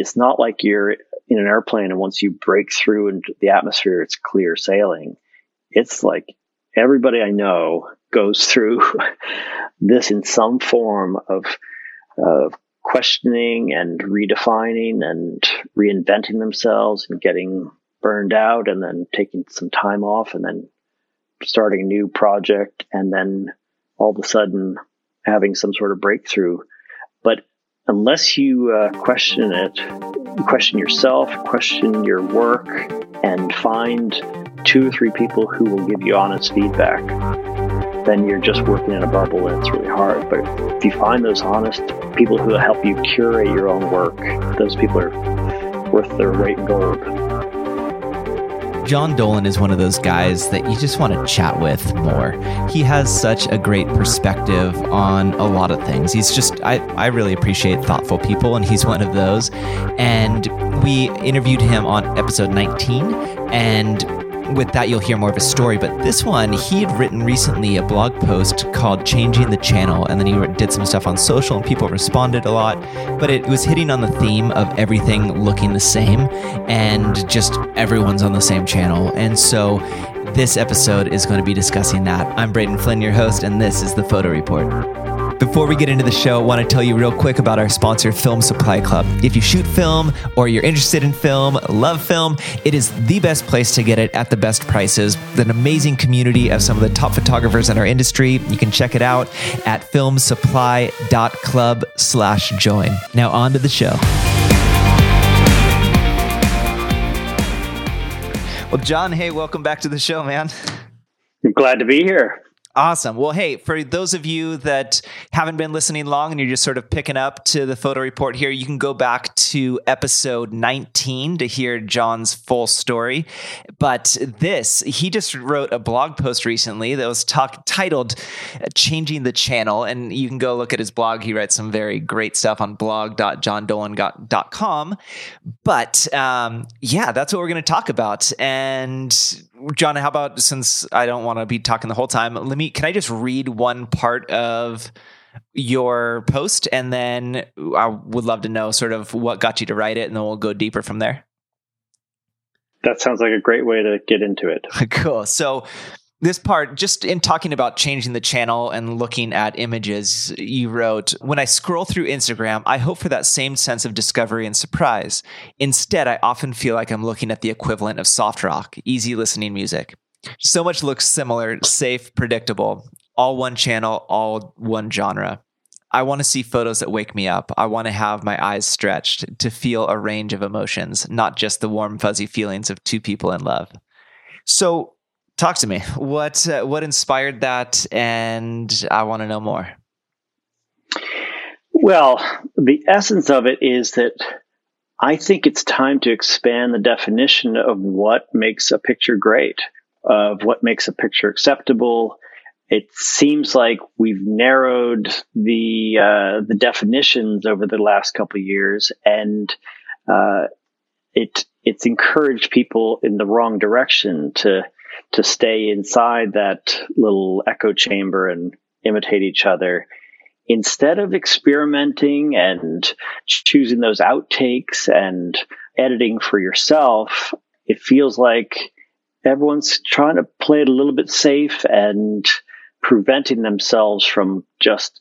it's not like you're in an airplane and once you break through into the atmosphere, it's clear sailing. It's like everybody I know goes through this in some form of, questioning and redefining and reinventing themselves and getting burned out and then taking some time off and then starting a new project and then all of a sudden having some sort of breakthrough. Unless you uh, question it, question yourself, question your work, and find two or three people who will give you honest feedback, then you're just working in a bubble and it's really hard. But if you find those honest people who will help you curate your own work, those people are worth their weight in gold. John Dolan is one of those guys that you just want to chat with more. He has such a great perspective on a lot of things. He's just, I, I really appreciate thoughtful people, and he's one of those. And we interviewed him on episode 19, and with that, you'll hear more of a story. But this one, he had written recently a blog post called Changing the Channel. And then he did some stuff on social, and people responded a lot. But it was hitting on the theme of everything looking the same and just everyone's on the same channel. And so this episode is going to be discussing that. I'm Braden Flynn, your host, and this is the Photo Report. Before we get into the show, I want to tell you real quick about our sponsor, Film Supply Club. If you shoot film or you're interested in film, love film, it is the best place to get it at the best prices. An amazing community of some of the top photographers in our industry. You can check it out at filmsupply.club slash join. Now on to the show. Well, John, hey, welcome back to the show, man. I'm glad to be here. Awesome. Well, hey, for those of you that haven't been listening long and you're just sort of picking up to the photo report here, you can go back to episode 19 to hear John's full story. But this, he just wrote a blog post recently that was talk, titled Changing the Channel. And you can go look at his blog. He writes some very great stuff on blog.johndolan.com. But um, yeah, that's what we're going to talk about. And John, how about since I don't want to be talking the whole time, let me can I just read one part of your post and then I would love to know sort of what got you to write it and then we'll go deeper from there. That sounds like a great way to get into it. cool. So this part, just in talking about changing the channel and looking at images, you wrote, When I scroll through Instagram, I hope for that same sense of discovery and surprise. Instead, I often feel like I'm looking at the equivalent of soft rock, easy listening music. So much looks similar, safe, predictable, all one channel, all one genre. I want to see photos that wake me up. I want to have my eyes stretched to feel a range of emotions, not just the warm, fuzzy feelings of two people in love. So, Talk to me. What uh, what inspired that, and I want to know more. Well, the essence of it is that I think it's time to expand the definition of what makes a picture great, of what makes a picture acceptable. It seems like we've narrowed the uh, the definitions over the last couple years, and uh, it it's encouraged people in the wrong direction to to stay inside that little echo chamber and imitate each other instead of experimenting and choosing those outtakes and editing for yourself, it feels like everyone's trying to play it a little bit safe and preventing themselves from just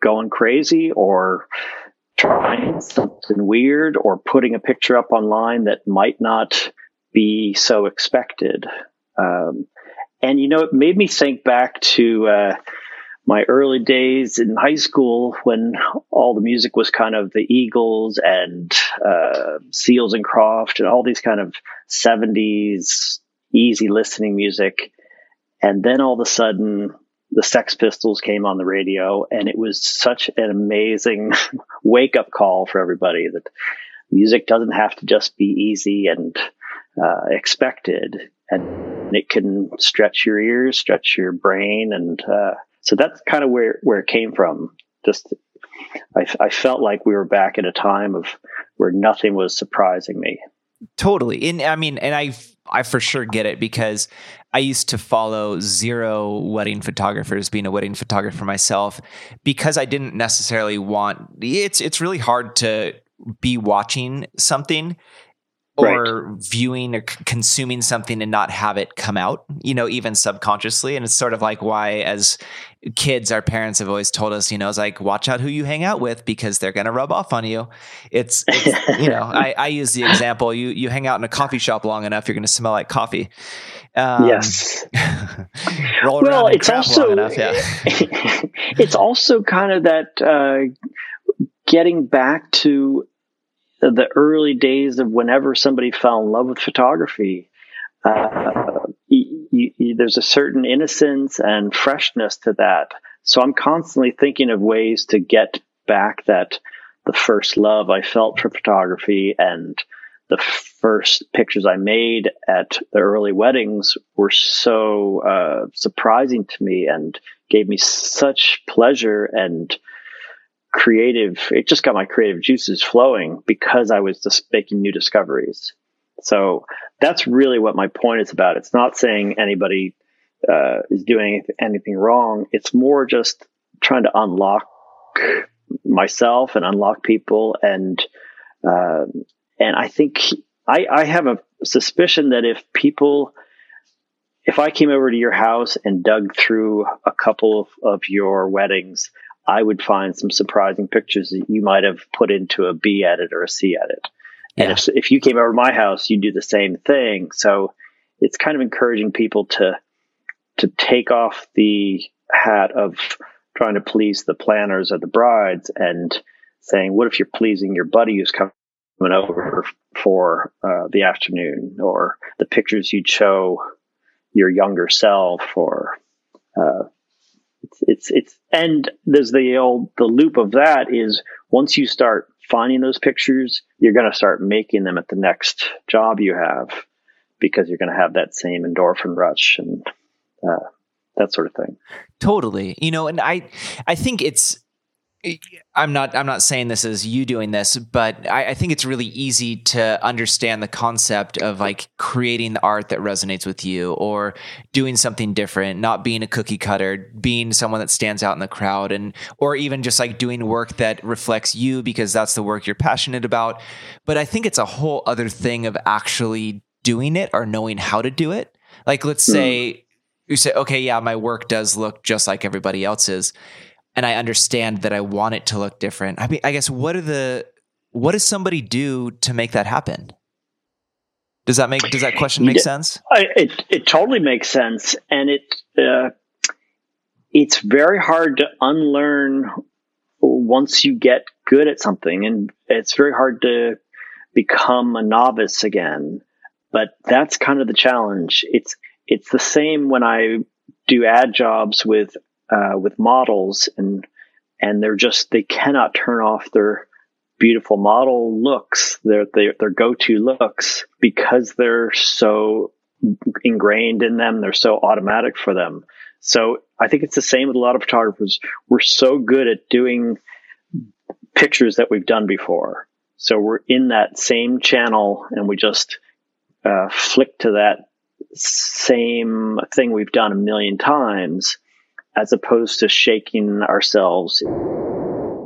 going crazy or trying something weird or putting a picture up online that might not be so expected. Um, and you know, it made me think back to uh, my early days in high school when all the music was kind of the Eagles and uh, Seals and Crofts and all these kind of 70s easy listening music. And then all of a sudden, the Sex Pistols came on the radio, and it was such an amazing wake up call for everybody that music doesn't have to just be easy and uh, expected, and it can stretch your ears, stretch your brain, and uh, so that's kind of where where it came from. Just I, I felt like we were back at a time of where nothing was surprising me. Totally, and I mean, and I I for sure get it because I used to follow zero wedding photographers, being a wedding photographer myself, because I didn't necessarily want. It's it's really hard to be watching something or right. viewing or c- consuming something and not have it come out, you know, even subconsciously. And it's sort of like why, as kids, our parents have always told us, you know, it's like, watch out who you hang out with because they're going to rub off on you. It's, it's you know, I, I, use the example you, you hang out in a coffee shop long enough, you're going to smell like coffee. Um, yes. well, it's also, enough, yeah. it's also kind of that, uh, getting back to the early days of whenever somebody fell in love with photography. Uh, you, you, there's a certain innocence and freshness to that. So I'm constantly thinking of ways to get back that the first love I felt for photography and the first pictures I made at the early weddings were so uh, surprising to me and gave me such pleasure and creative, it just got my creative juices flowing because I was just making new discoveries. So that's really what my point is about. It's not saying anybody uh, is doing anything wrong. It's more just trying to unlock myself and unlock people. And, uh, and I think I, I have a suspicion that if people, if I came over to your house and dug through a couple of, of your weddings, I would find some surprising pictures that you might have put into a B edit or a C edit. Yeah. And if, if you came over to my house, you'd do the same thing. So it's kind of encouraging people to, to take off the hat of trying to please the planners or the brides and saying, what if you're pleasing your buddy who's coming over for uh, the afternoon or the pictures you'd show your younger self or uh, it's, it's, it's, and there's the old, the loop of that is once you start finding those pictures, you're going to start making them at the next job you have because you're going to have that same endorphin rush and, uh, that sort of thing. Totally. You know, and I, I think it's, I'm not I'm not saying this as you doing this, but I, I, think it's really easy to understand the concept of like creating the art that resonates with you or doing something different, not being a cookie cutter, being someone that stands out in the crowd and or even just like doing work that reflects you because that's the work you're passionate about. But I think it's a whole other thing of actually doing it or knowing how to do it. Like let's mm. say you say, okay, yeah, my work does look just like everybody else's and I understand that I want it to look different. I mean, I guess what are the what does somebody do to make that happen? Does that make does that question make sense? I, it it totally makes sense, and it uh, it's very hard to unlearn once you get good at something, and it's very hard to become a novice again. But that's kind of the challenge. It's it's the same when I do ad jobs with uh, with models and and they're just they cannot turn off their beautiful model looks their their, their go-to looks because they're so ingrained in them. They're so automatic for them. So i think it's the same with a lot of photographers. We're so good at doing pictures that we've done before. So we're in that same channel and we just uh, flick to that same thing we've done a million times as opposed to shaking ourselves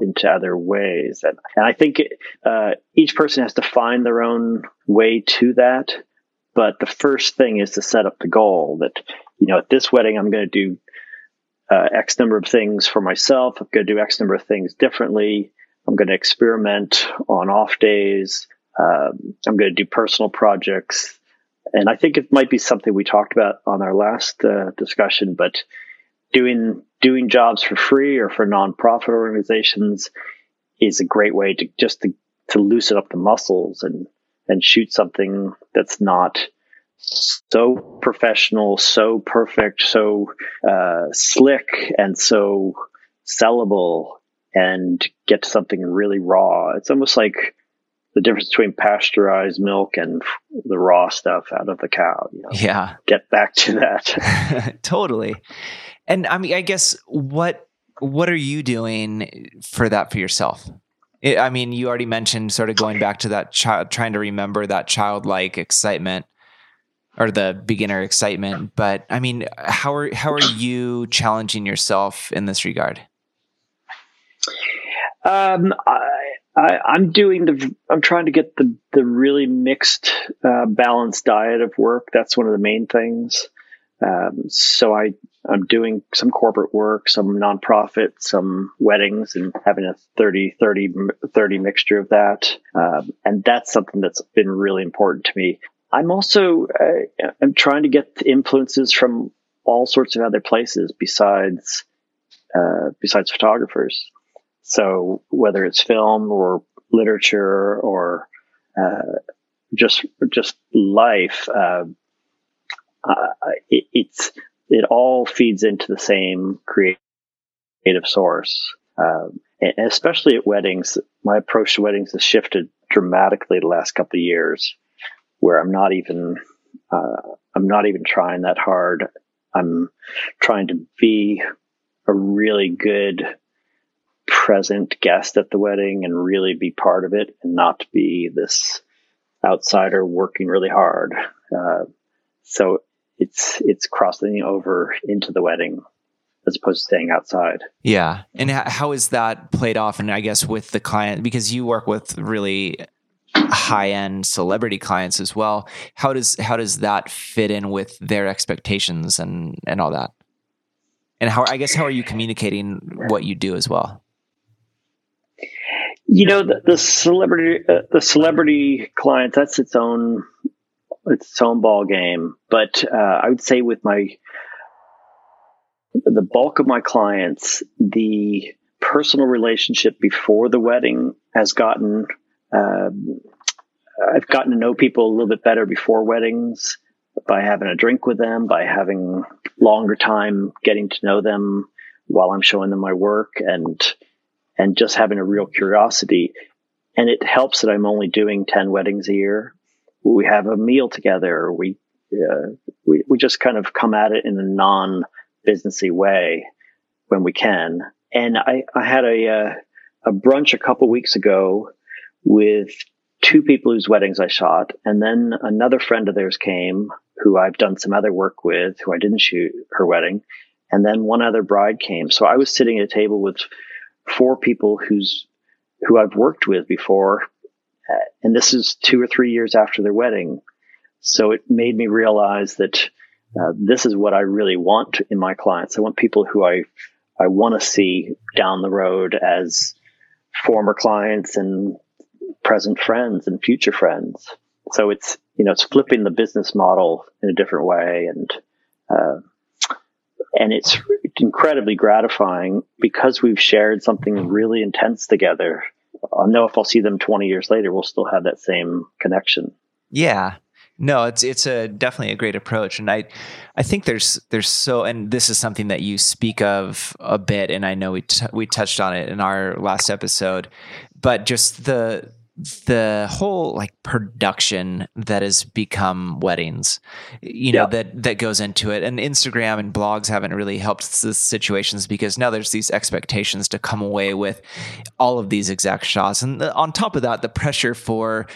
into other ways. And, and I think uh, each person has to find their own way to that. But the first thing is to set up the goal that, you know, at this wedding, I'm going to do uh, X number of things for myself. I'm going to do X number of things differently. I'm going to experiment on off days. Um, I'm going to do personal projects. And I think it might be something we talked about on our last uh, discussion, but doing doing jobs for free or for nonprofit organizations is a great way to just to, to loosen up the muscles and and shoot something that's not so professional, so perfect, so uh, slick, and so sellable, and get to something really raw. It's almost like the difference between pasteurized milk and the raw stuff out of the cow. You know? Yeah. Get back to that. totally. And I mean, I guess what what are you doing for that for yourself? I mean, you already mentioned sort of going back to that child, trying to remember that childlike excitement or the beginner excitement. But I mean, how are how are you challenging yourself in this regard? Um, I, am doing the. I'm trying to get the the really mixed, uh, balanced diet of work. That's one of the main things. Um, so I I'm doing some corporate work, some nonprofit, some weddings, and having a 30 30 30 mixture of that. Um, and that's something that's been really important to me. I'm also uh, I'm trying to get influences from all sorts of other places besides uh, besides photographers. So whether it's film or literature or uh, just just life, uh, it, it's it all feeds into the same creative source. Um, especially at weddings, my approach to weddings has shifted dramatically the last couple of years, where I'm not even uh, I'm not even trying that hard. I'm trying to be a really good present guest at the wedding and really be part of it and not be this outsider working really hard. Uh, so it's it's crossing over into the wedding as opposed to staying outside. Yeah. And how is that played off? And I guess with the client, because you work with really high end celebrity clients as well. How does how does that fit in with their expectations and and all that? And how I guess how are you communicating what you do as well? You know the, the celebrity uh, the celebrity client that's its own its own ball game. But uh, I would say with my the bulk of my clients, the personal relationship before the wedding has gotten. Um, I've gotten to know people a little bit better before weddings by having a drink with them, by having longer time getting to know them while I'm showing them my work and and just having a real curiosity. And it helps that I'm only doing 10 weddings a year we have a meal together. We, uh, we, we just kind of come at it in a non businessy way when we can. And I, I had a, uh, a brunch a couple weeks ago with two people whose weddings I shot. And then another friend of theirs came who I've done some other work with, who I didn't shoot her wedding. And then one other bride came. So I was sitting at a table with four people who's, who I've worked with before and this is two or three years after their wedding. So it made me realize that uh, this is what I really want in my clients. I want people who I I want to see down the road as former clients and present friends and future friends. So it's you know it's flipping the business model in a different way and uh, and it's incredibly gratifying because we've shared something really intense together I'll know if I'll see them 20 years later, we'll still have that same connection. Yeah. No, it's it's a definitely a great approach, and I I think there's there's so and this is something that you speak of a bit, and I know we t- we touched on it in our last episode, but just the the whole like production that has become weddings you know that that goes into it. And instagram and blogs haven't really helped the situations because now there's these expectations to come away with all of these exact shots. And the, on top of that the pressure for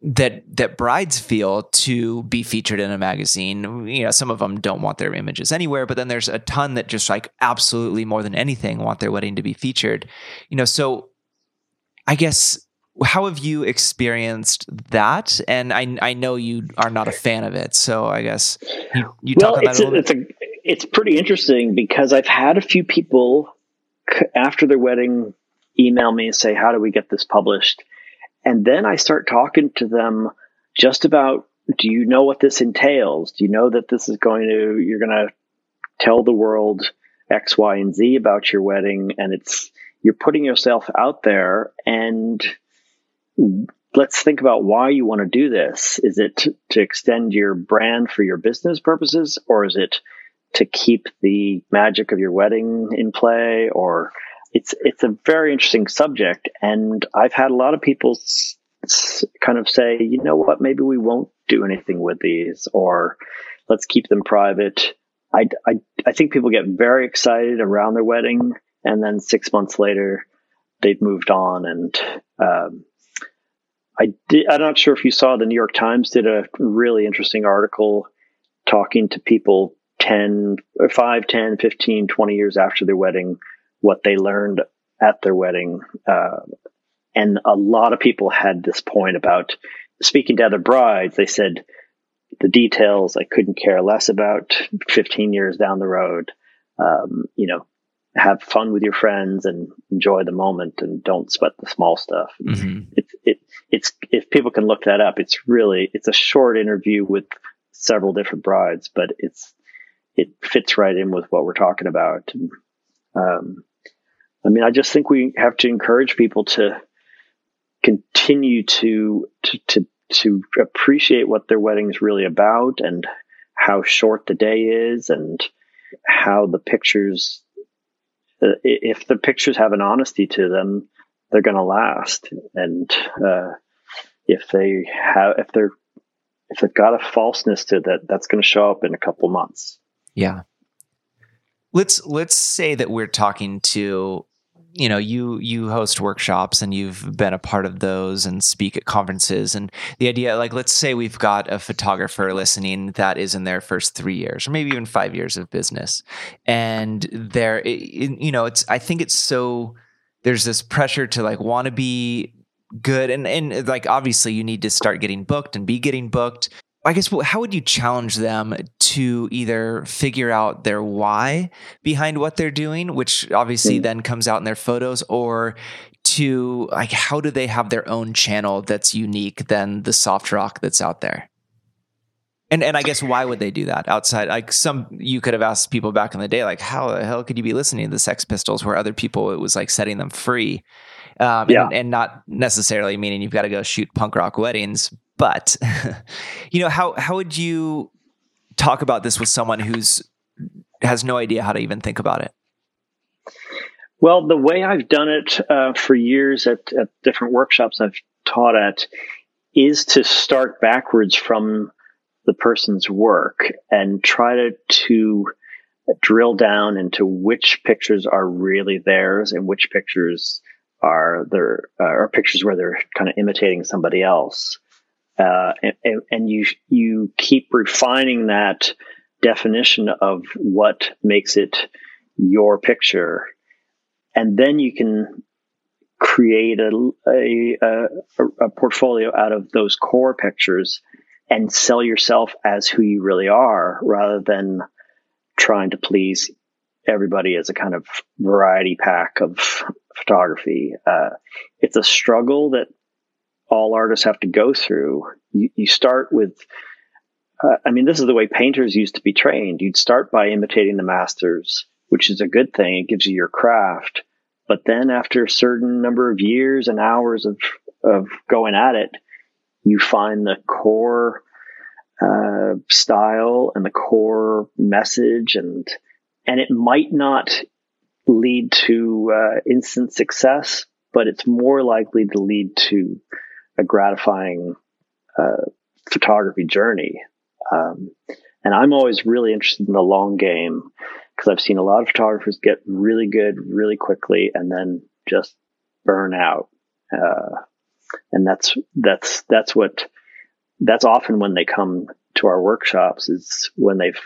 that that brides feel to be featured in a magazine. You know some of them don't want their images anywhere but then there's a ton that just like absolutely more than anything want their wedding to be featured. You know so i guess how have you experienced that? And I I know you are not a fan of it, so I guess you, you well, talk about it. A, it's a it's pretty interesting because I've had a few people after their wedding email me and say, "How do we get this published?" And then I start talking to them just about, "Do you know what this entails? Do you know that this is going to you're going to tell the world X, Y, and Z about your wedding?" And it's you're putting yourself out there and let's think about why you want to do this. Is it to, to extend your brand for your business purposes, or is it to keep the magic of your wedding in play? Or it's it's a very interesting subject, and I've had a lot of people kind of say, you know what, maybe we won't do anything with these, or let's keep them private. I, I, I think people get very excited around their wedding, and then six months later, they've moved on, and um, I did, I'm not sure if you saw the New York Times did a really interesting article talking to people 10, 5, 10, 15, 20 years after their wedding, what they learned at their wedding. Uh, And a lot of people had this point about speaking to other brides. They said the details I couldn't care less about 15 years down the road. Um, you know, have fun with your friends and enjoy the moment and don't sweat the small stuff. Mm-hmm. It's, if people can look that up, it's really, it's a short interview with several different brides, but it's, it fits right in with what we're talking about. And, um, I mean, I just think we have to encourage people to continue to, to, to, to appreciate what their wedding is really about and how short the day is and how the pictures, uh, if the pictures have an honesty to them, they're going to last. And, uh, if they have, if they're, if they've got a falseness to that, that's going to show up in a couple months. Yeah. Let's let's say that we're talking to you know you you host workshops and you've been a part of those and speak at conferences and the idea like let's say we've got a photographer listening that is in their first 3 years or maybe even 5 years of business and there you know it's i think it's so there's this pressure to like want to be good and and like obviously you need to start getting booked and be getting booked I guess how would you challenge them to either figure out their why behind what they're doing, which obviously mm-hmm. then comes out in their photos, or to like how do they have their own channel that's unique than the soft rock that's out there? And and I guess why would they do that outside? Like some you could have asked people back in the day, like how the hell could you be listening to the Sex Pistols, where other people it was like setting them free, um, yeah. and, and not necessarily meaning you've got to go shoot punk rock weddings, but you know, how how would you talk about this with someone who's has no idea how to even think about it? Well, the way I've done it uh, for years at, at different workshops I've taught at is to start backwards from the person's work and try to, to drill down into which pictures are really theirs and which pictures are their uh, are pictures where they're kind of imitating somebody else. Uh, and, and you you keep refining that definition of what makes it your picture, and then you can create a, a, a, a portfolio out of those core pictures and sell yourself as who you really are rather than trying to please everybody as a kind of variety pack of photography. Uh, it's a struggle that all artists have to go through. You, you start with, uh, I mean, this is the way painters used to be trained. You'd start by imitating the masters, which is a good thing. It gives you your craft. But then after a certain number of years and hours of, of going at it, you find the core uh, style and the core message and and it might not lead to uh, instant success, but it's more likely to lead to a gratifying uh, photography journey. Um, and I'm always really interested in the long game because I've seen a lot of photographers get really good really quickly and then just burn out. And that's that's that's what that's often when they come to our workshops is when they've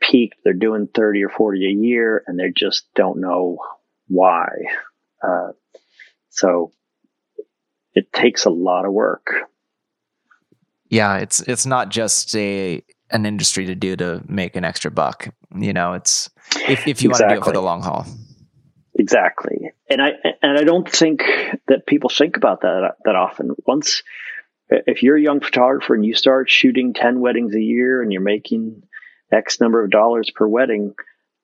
peaked, they're doing 30 or 40 a year and they just don't know why. Uh, so it takes a lot of work. Yeah, it's it's not just a an industry to do to make an extra buck. You know, it's if if you exactly. want to do it for the long haul. Exactly. And I and I don't think that people think about that that often. Once if you're a young photographer and you start shooting 10 weddings a year and you're making X number of dollars per wedding,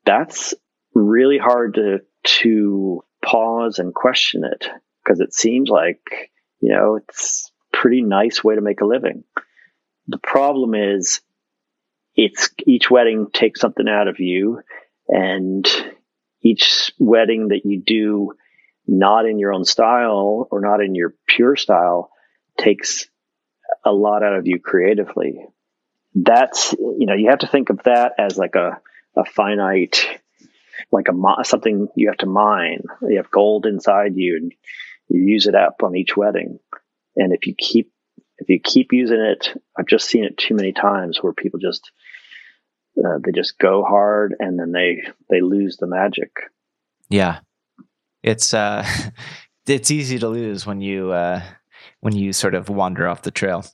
that's really hard to to pause and question it because it seems like you know, it's pretty nice way to make a living. The problem is it's each wedding takes something out of you and each wedding that you do not in your own style or not in your pure style takes a lot out of you creatively. That's, you know, you have to think of that as like a, a finite, like a, something you have to mine. You have gold inside you and you use it up on each wedding. And if you keep if you keep using it, I've just seen it too many times where people just uh, they just go hard and then they they lose the magic. Yeah, it's uh, it's easy to lose when you uh, when you sort of wander off the trail.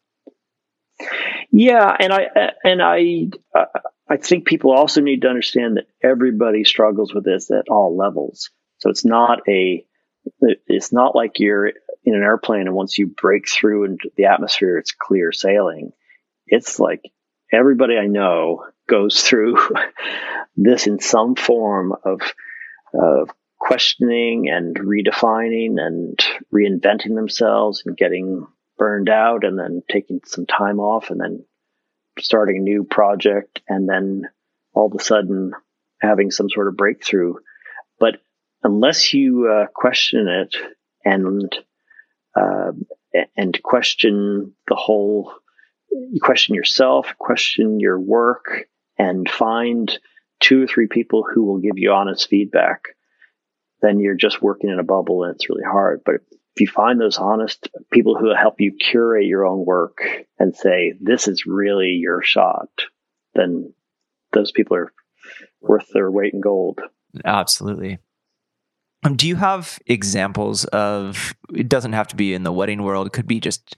Yeah, and I and I uh, I think people also need to understand that everybody struggles with this at all levels. So it's not a it's not like you're in an airplane and once you break through into the atmosphere, it's clear sailing. It's like everybody I know goes through this in some form of, of questioning and redefining and reinventing themselves and getting burned out and then taking some time off and then starting a new project and then all of a sudden having some sort of breakthrough. But unless you uh, question it and uh, and question the whole, you question yourself, question your work, and find two or three people who will give you honest feedback, then you're just working in a bubble and it's really hard. But if you find those honest people who will help you curate your own work and say, this is really your shot, then those people are worth their weight in gold. Absolutely. Um, do you have examples of, it doesn't have to be in the wedding world, it could be just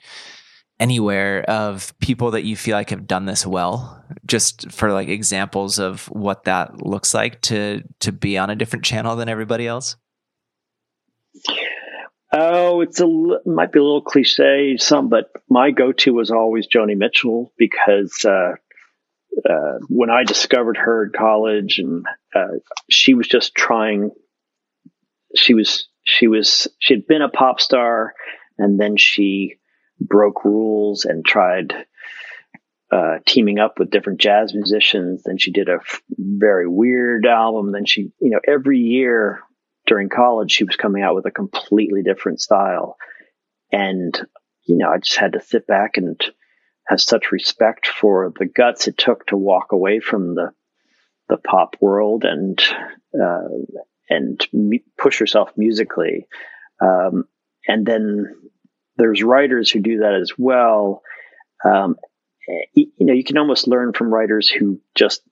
anywhere of people that you feel like have done this well just for like examples of what that looks like to to be on a different channel than everybody else? Oh it's a might be a little cliche some but my go-to was always joni mitchell because uh, uh, when i discovered her in college and uh, she was just trying she was she was she had been a pop star and then she broke rules and tried uh, teaming up with different jazz musicians. Then she did a f- very weird album. Then she, you know, every year during college, she was coming out with a completely different style. And, you know, I just had to sit back and have such respect for the guts it took to walk away from the, the pop world and, uh, and push herself musically. Um, and then there's writers who do that as well. Um, you know, you can almost learn from writers who just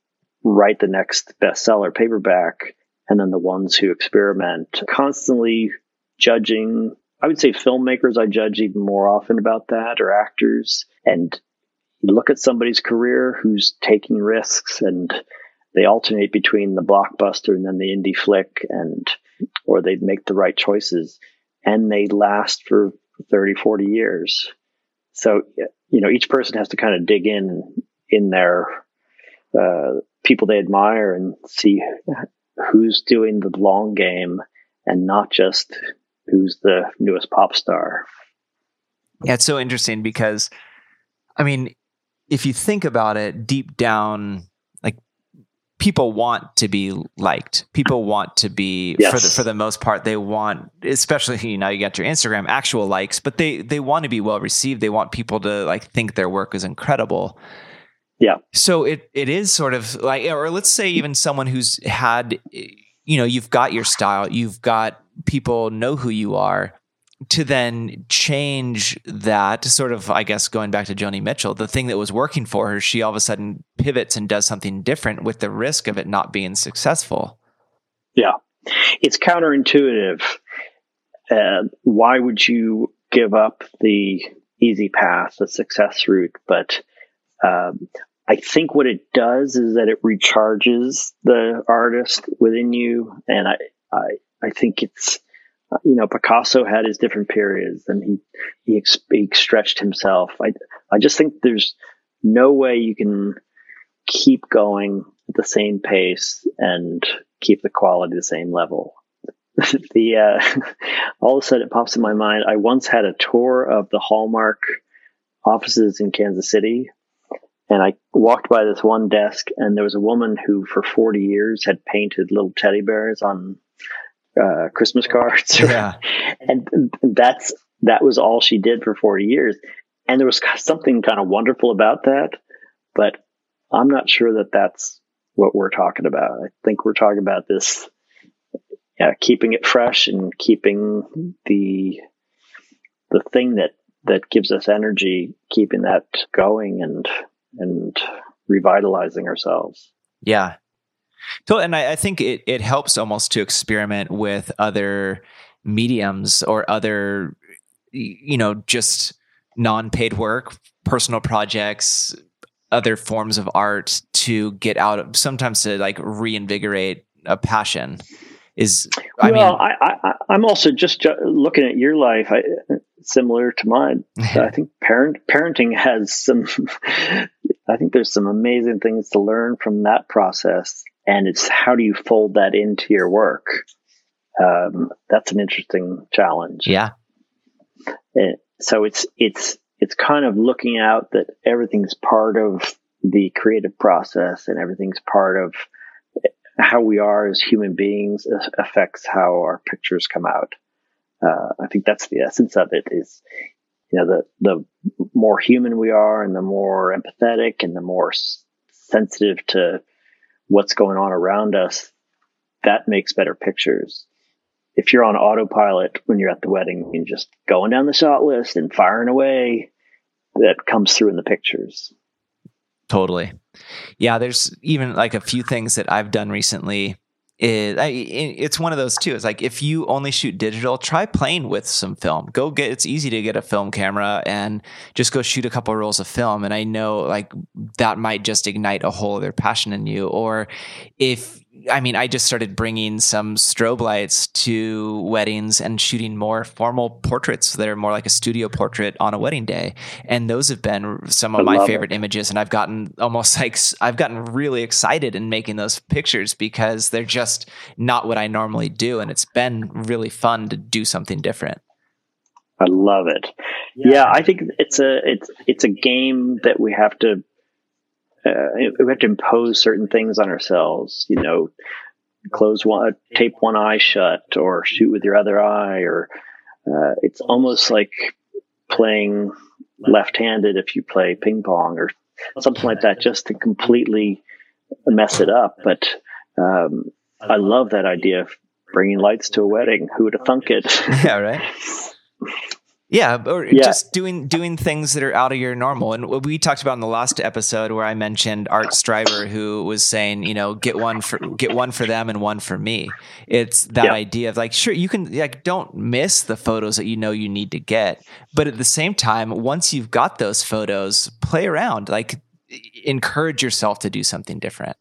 write the next bestseller paperback and then the ones who experiment constantly judging. I would say filmmakers I judge even more often about that or actors. And look at somebody's career who's taking risks and they alternate between the blockbuster and then the indie flick and or they make the right choices and they last for 30, 40 years. So, you know, each person has to kind of dig in in their uh, people they admire and see who's doing the long game and not just who's the newest pop star. Yeah, it's so interesting because, I mean, if you think about it deep down, people want to be liked. People want to be yes. for the for the most part they want especially you know you got your Instagram actual likes, but they they want to be well received. They want people to like think their work is incredible. Yeah. So it it is sort of like or let's say even someone who's had you know, you've got your style, you've got people know who you are to then change that sort of i guess going back to joni mitchell the thing that was working for her she all of a sudden pivots and does something different with the risk of it not being successful. Yeah. It's counterintuitive. Uh, why would you give up the easy path the success route? But um, i think what it does is that it recharges the artist within you. And i i, I think it's you know, Picasso had his different periods and he, he, he stretched himself. I, I just think there's no way you can keep going at the same pace and keep the quality the same level. the, uh, all of a sudden it pops in my mind. I once had a tour of the Hallmark offices in Kansas City and I walked by this one desk and there was a woman who for 40 years had painted little teddy bears on uh, Christmas cards. Yeah. and that's, that was all she did for 40 years. And there was something kind of wonderful about that, but I'm not sure that that's what we're talking about. I think we're talking about this, yeah, keeping it fresh and keeping the, the thing that, that gives us energy, keeping that going and, and revitalizing ourselves. Yeah. So, and I, I think it, it helps almost to experiment with other mediums or other you know just non-paid work personal projects other forms of art to get out of sometimes to like reinvigorate a passion is I well, mean, I, I, I'm also just uh, looking at your life, I, similar to mine. I think parent parenting has some. I think there's some amazing things to learn from that process, and it's how do you fold that into your work. Um, that's an interesting challenge. Yeah. And so it's it's it's kind of looking out that everything's part of the creative process and everything's part of how we are as human beings affects how our pictures come out. Uh, I think that's the essence of it is, you know, the, the more human we are and the more empathetic and the more s- sensitive to what's going on around us, that makes better pictures. If you're on autopilot when you're at the wedding and just going down the shot list and firing away, that comes through in the pictures. Totally. Yeah, there's even like a few things that I've done recently. It, I, it's one of those too. It's like if you only shoot digital, try playing with some film. Go get. It's easy to get a film camera and just go shoot a couple of rolls of film. And I know like that might just ignite a whole other passion in you. Or if I mean, I just started bringing some strobe lights to weddings and shooting more formal portraits that are more like a studio portrait on a wedding day. And those have been some of I my favorite it. images. And I've gotten almost like, I've gotten really excited in making those pictures because they're just not what I normally do. And it's been really fun to do something different. I love it. Yeah, yeah I think it's a, it's, it's a game that we have to uh, we have to impose certain things on ourselves. You know, close one, tape one eye shut, or shoot with your other eye, or uh, it's almost like playing left-handed if you play ping pong or something like that, just to completely mess it up. But um, I love that idea of bringing lights to a wedding. Who would have thunk it? Yeah, right. Yeah, or yeah. just doing doing things that are out of your normal. And we talked about in the last episode where I mentioned Art Streiber, who was saying, you know, get one for get one for them and one for me. It's that yeah. idea of like, sure, you can like don't miss the photos that you know you need to get, but at the same time, once you've got those photos, play around, like encourage yourself to do something different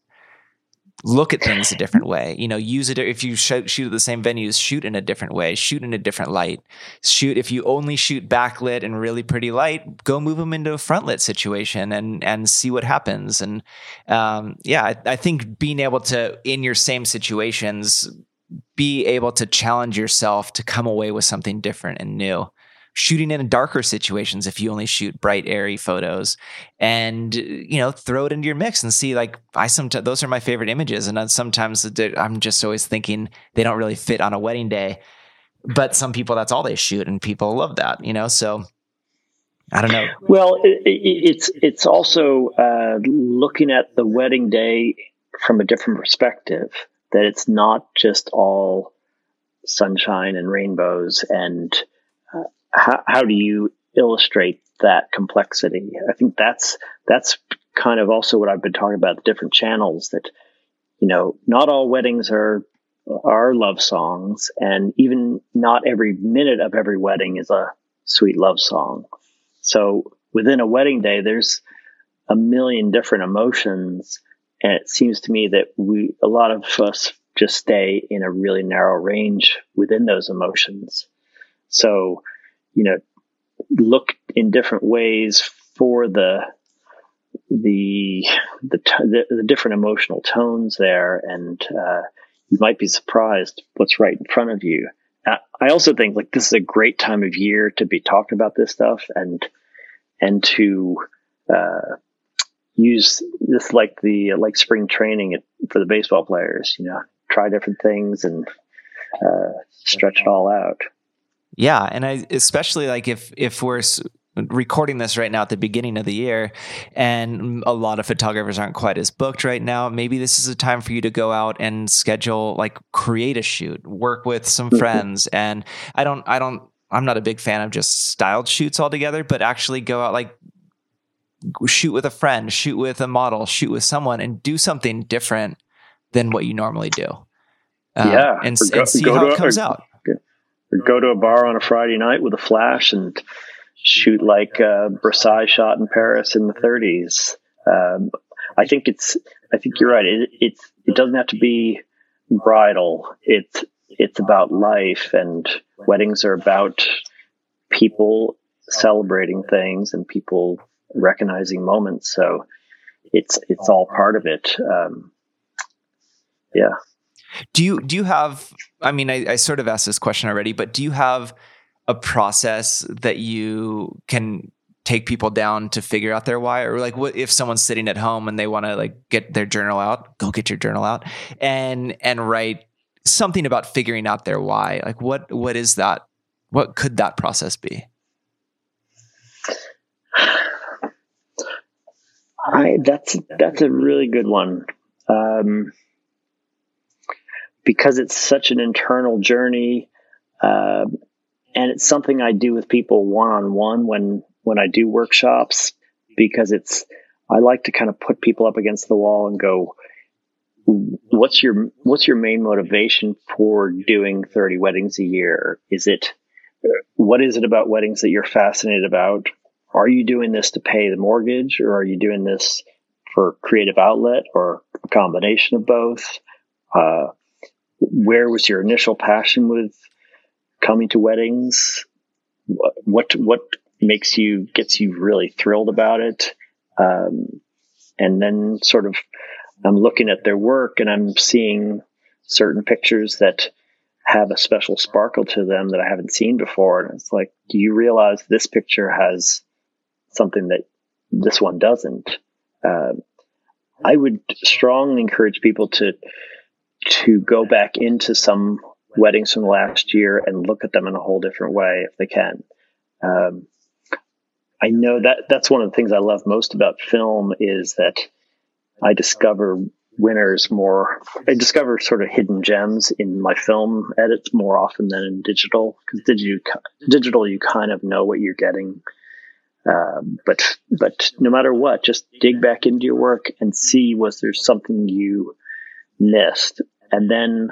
look at things a different way. You know, use it if you shoot, shoot at the same venues, shoot in a different way, shoot in a different light. Shoot if you only shoot backlit and really pretty light, go move them into a front lit situation and and see what happens. And um, yeah, I, I think being able to in your same situations be able to challenge yourself to come away with something different and new shooting in darker situations if you only shoot bright airy photos and you know throw it into your mix and see like i sometimes those are my favorite images and sometimes i'm just always thinking they don't really fit on a wedding day but some people that's all they shoot and people love that you know so I don't know. Well, it, it's it's also uh, looking at the wedding day from a different perspective. That it's not just all sunshine and rainbows and how, how do you illustrate that complexity? I think that's that's kind of also what I've been talking about the different channels that you know not all weddings are are love songs and even not every minute of every wedding is a sweet love song. So within a wedding day there's a million different emotions and it seems to me that we a lot of us just stay in a really narrow range within those emotions. So you know, look in different ways for the the the, the, the different emotional tones there, and uh, you might be surprised what's right in front of you. I also think like this is a great time of year to be talking about this stuff and and to uh, use this like the like spring training for the baseball players. You know, try different things and uh, stretch it all out. Yeah, and I especially like if if we're recording this right now at the beginning of the year and a lot of photographers aren't quite as booked right now maybe this is a time for you to go out and schedule like create a shoot work with some mm-hmm. friends and i don't i don't i'm not a big fan of just styled shoots altogether but actually go out like shoot with a friend shoot with a model shoot with someone and do something different than what you normally do uh, yeah and, go, and see how it comes a, out or go to a bar on a Friday night with a flash and shoot like uh, Brassaï shot in Paris in the 30s. Um, I think it's. I think you're right. It, it's. It doesn't have to be bridal. It's. It's about life, and weddings are about people celebrating things and people recognizing moments. So it's it's all part of it. Um, yeah. Do you do you have? I mean, I, I sort of asked this question already, but do you have a process that you can take people down to figure out their why or like what if someone's sitting at home and they want to like get their journal out go get your journal out and and write something about figuring out their why like what what is that what could that process be I that's that's a really good one. Um, because it's such an internal journey, uh, and it's something I do with people one on one when when I do workshops. Because it's I like to kind of put people up against the wall and go, "What's your what's your main motivation for doing thirty weddings a year? Is it what is it about weddings that you're fascinated about? Are you doing this to pay the mortgage, or are you doing this for creative outlet, or a combination of both?" Uh, where was your initial passion with coming to weddings? What what, makes you gets you really thrilled about it? Um, and then sort of I'm looking at their work and I'm seeing certain pictures that have a special sparkle to them that I haven't seen before. And it's like, do you realize this picture has something that this one doesn't? Uh, I would strongly encourage people to to go back into some weddings from last year and look at them in a whole different way if they can. Um, I know that that's one of the things I love most about film is that I discover winners more. I discover sort of hidden gems in my film edits more often than in digital because digital, digital you kind of know what you're getting. Uh, but but no matter what, just dig back into your work and see was there something you missed and then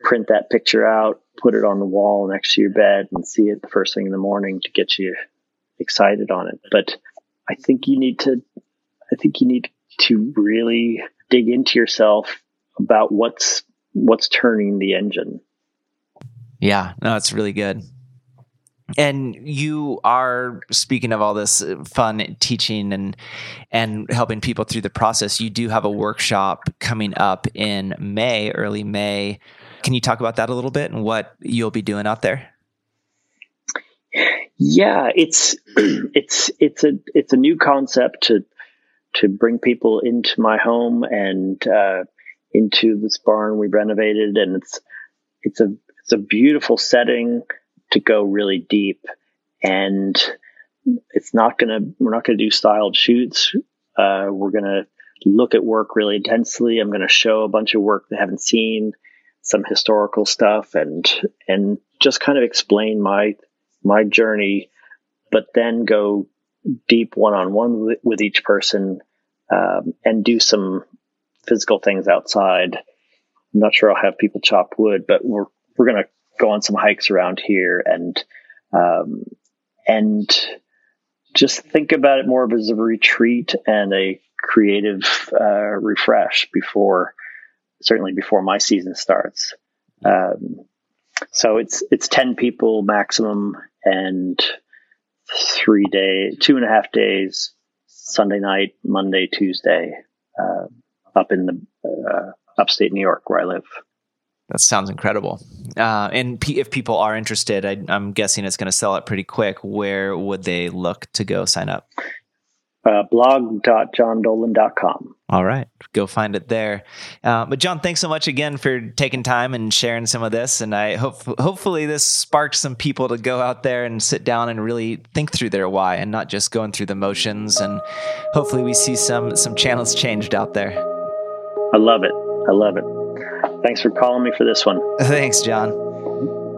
print that picture out, put it on the wall next to your bed and see it the first thing in the morning to get you excited on it. But I think you need to, I think you need to really dig into yourself about what's, what's turning the engine. Yeah, no, it's really good and you are speaking of all this fun teaching and and helping people through the process you do have a workshop coming up in may early may. Can you talk about that a little bit and what you'll be doing out there? Yeah it's it's it's a it's a new concept to to bring people into my home and uh, into this barn we renovated. And it's it's a it's a beautiful setting to go really deep. And it's not going to we're not going to do styled shoots. Uh, we're going to look at work really intensely. I'm going to show a bunch of work they haven't seen some historical stuff and and just kind of explain my my journey but then go deep one-on-one with, each person um, and do some physical things outside. I'm not sure i'll have people chop wood but we're we're going to go on some hikes around here and um, and just think about it more as a retreat and a creative uh, refresh before certainly before my season starts. Um, so it's it's ten people maximum and three day, two and a half days, Sunday night, Monday, Tuesday, uh, up in the uh, upstate New York where I live. That sounds incredible. Uh, and p- if people are interested, I, am guessing it's going to sell it pretty quick. Where would they look to go sign up? Uh, blog.johndolan.com. All right. Go find it there. Uh, but John, thanks so much again for taking time and sharing some of this. And I hope hopefully this sparks some people to go out there and sit down and really think through their why and not just going through the motions. And hopefully we see some some channels changed out there. I love it. I love it. Thanks for calling me for this one. Thanks, John.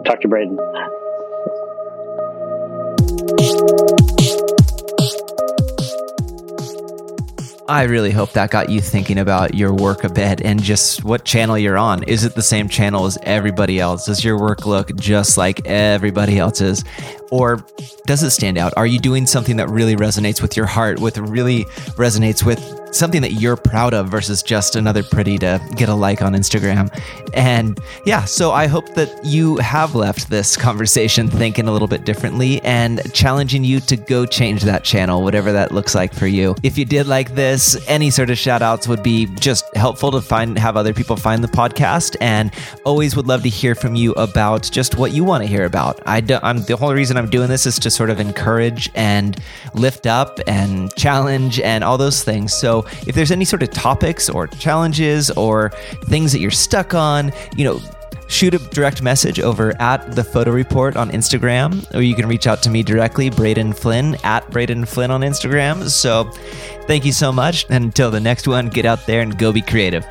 Talk to Braden. I really hope that got you thinking about your work a bit and just what channel you're on. Is it the same channel as everybody else? Does your work look just like everybody else's? Or does it stand out? Are you doing something that really resonates with your heart, with really resonates with something that you're proud of versus just another pretty to get a like on Instagram? And yeah, so I hope that you have left this conversation thinking a little bit differently and challenging you to go change that channel, whatever that looks like for you. If you did like this, any sort of shout outs would be just helpful to find have other people find the podcast and always would love to hear from you about just what you want to hear about. I do, I'm the whole reason I'm doing this is to sort of encourage and lift up and challenge and all those things. If there's any sort of topics or challenges or things that you're stuck on, you know, shoot a direct message over at the photo report on Instagram, or you can reach out to me directly, Braden Flynn at Braden Flynn on Instagram. So thank you so much. And until the next one, get out there and go be creative.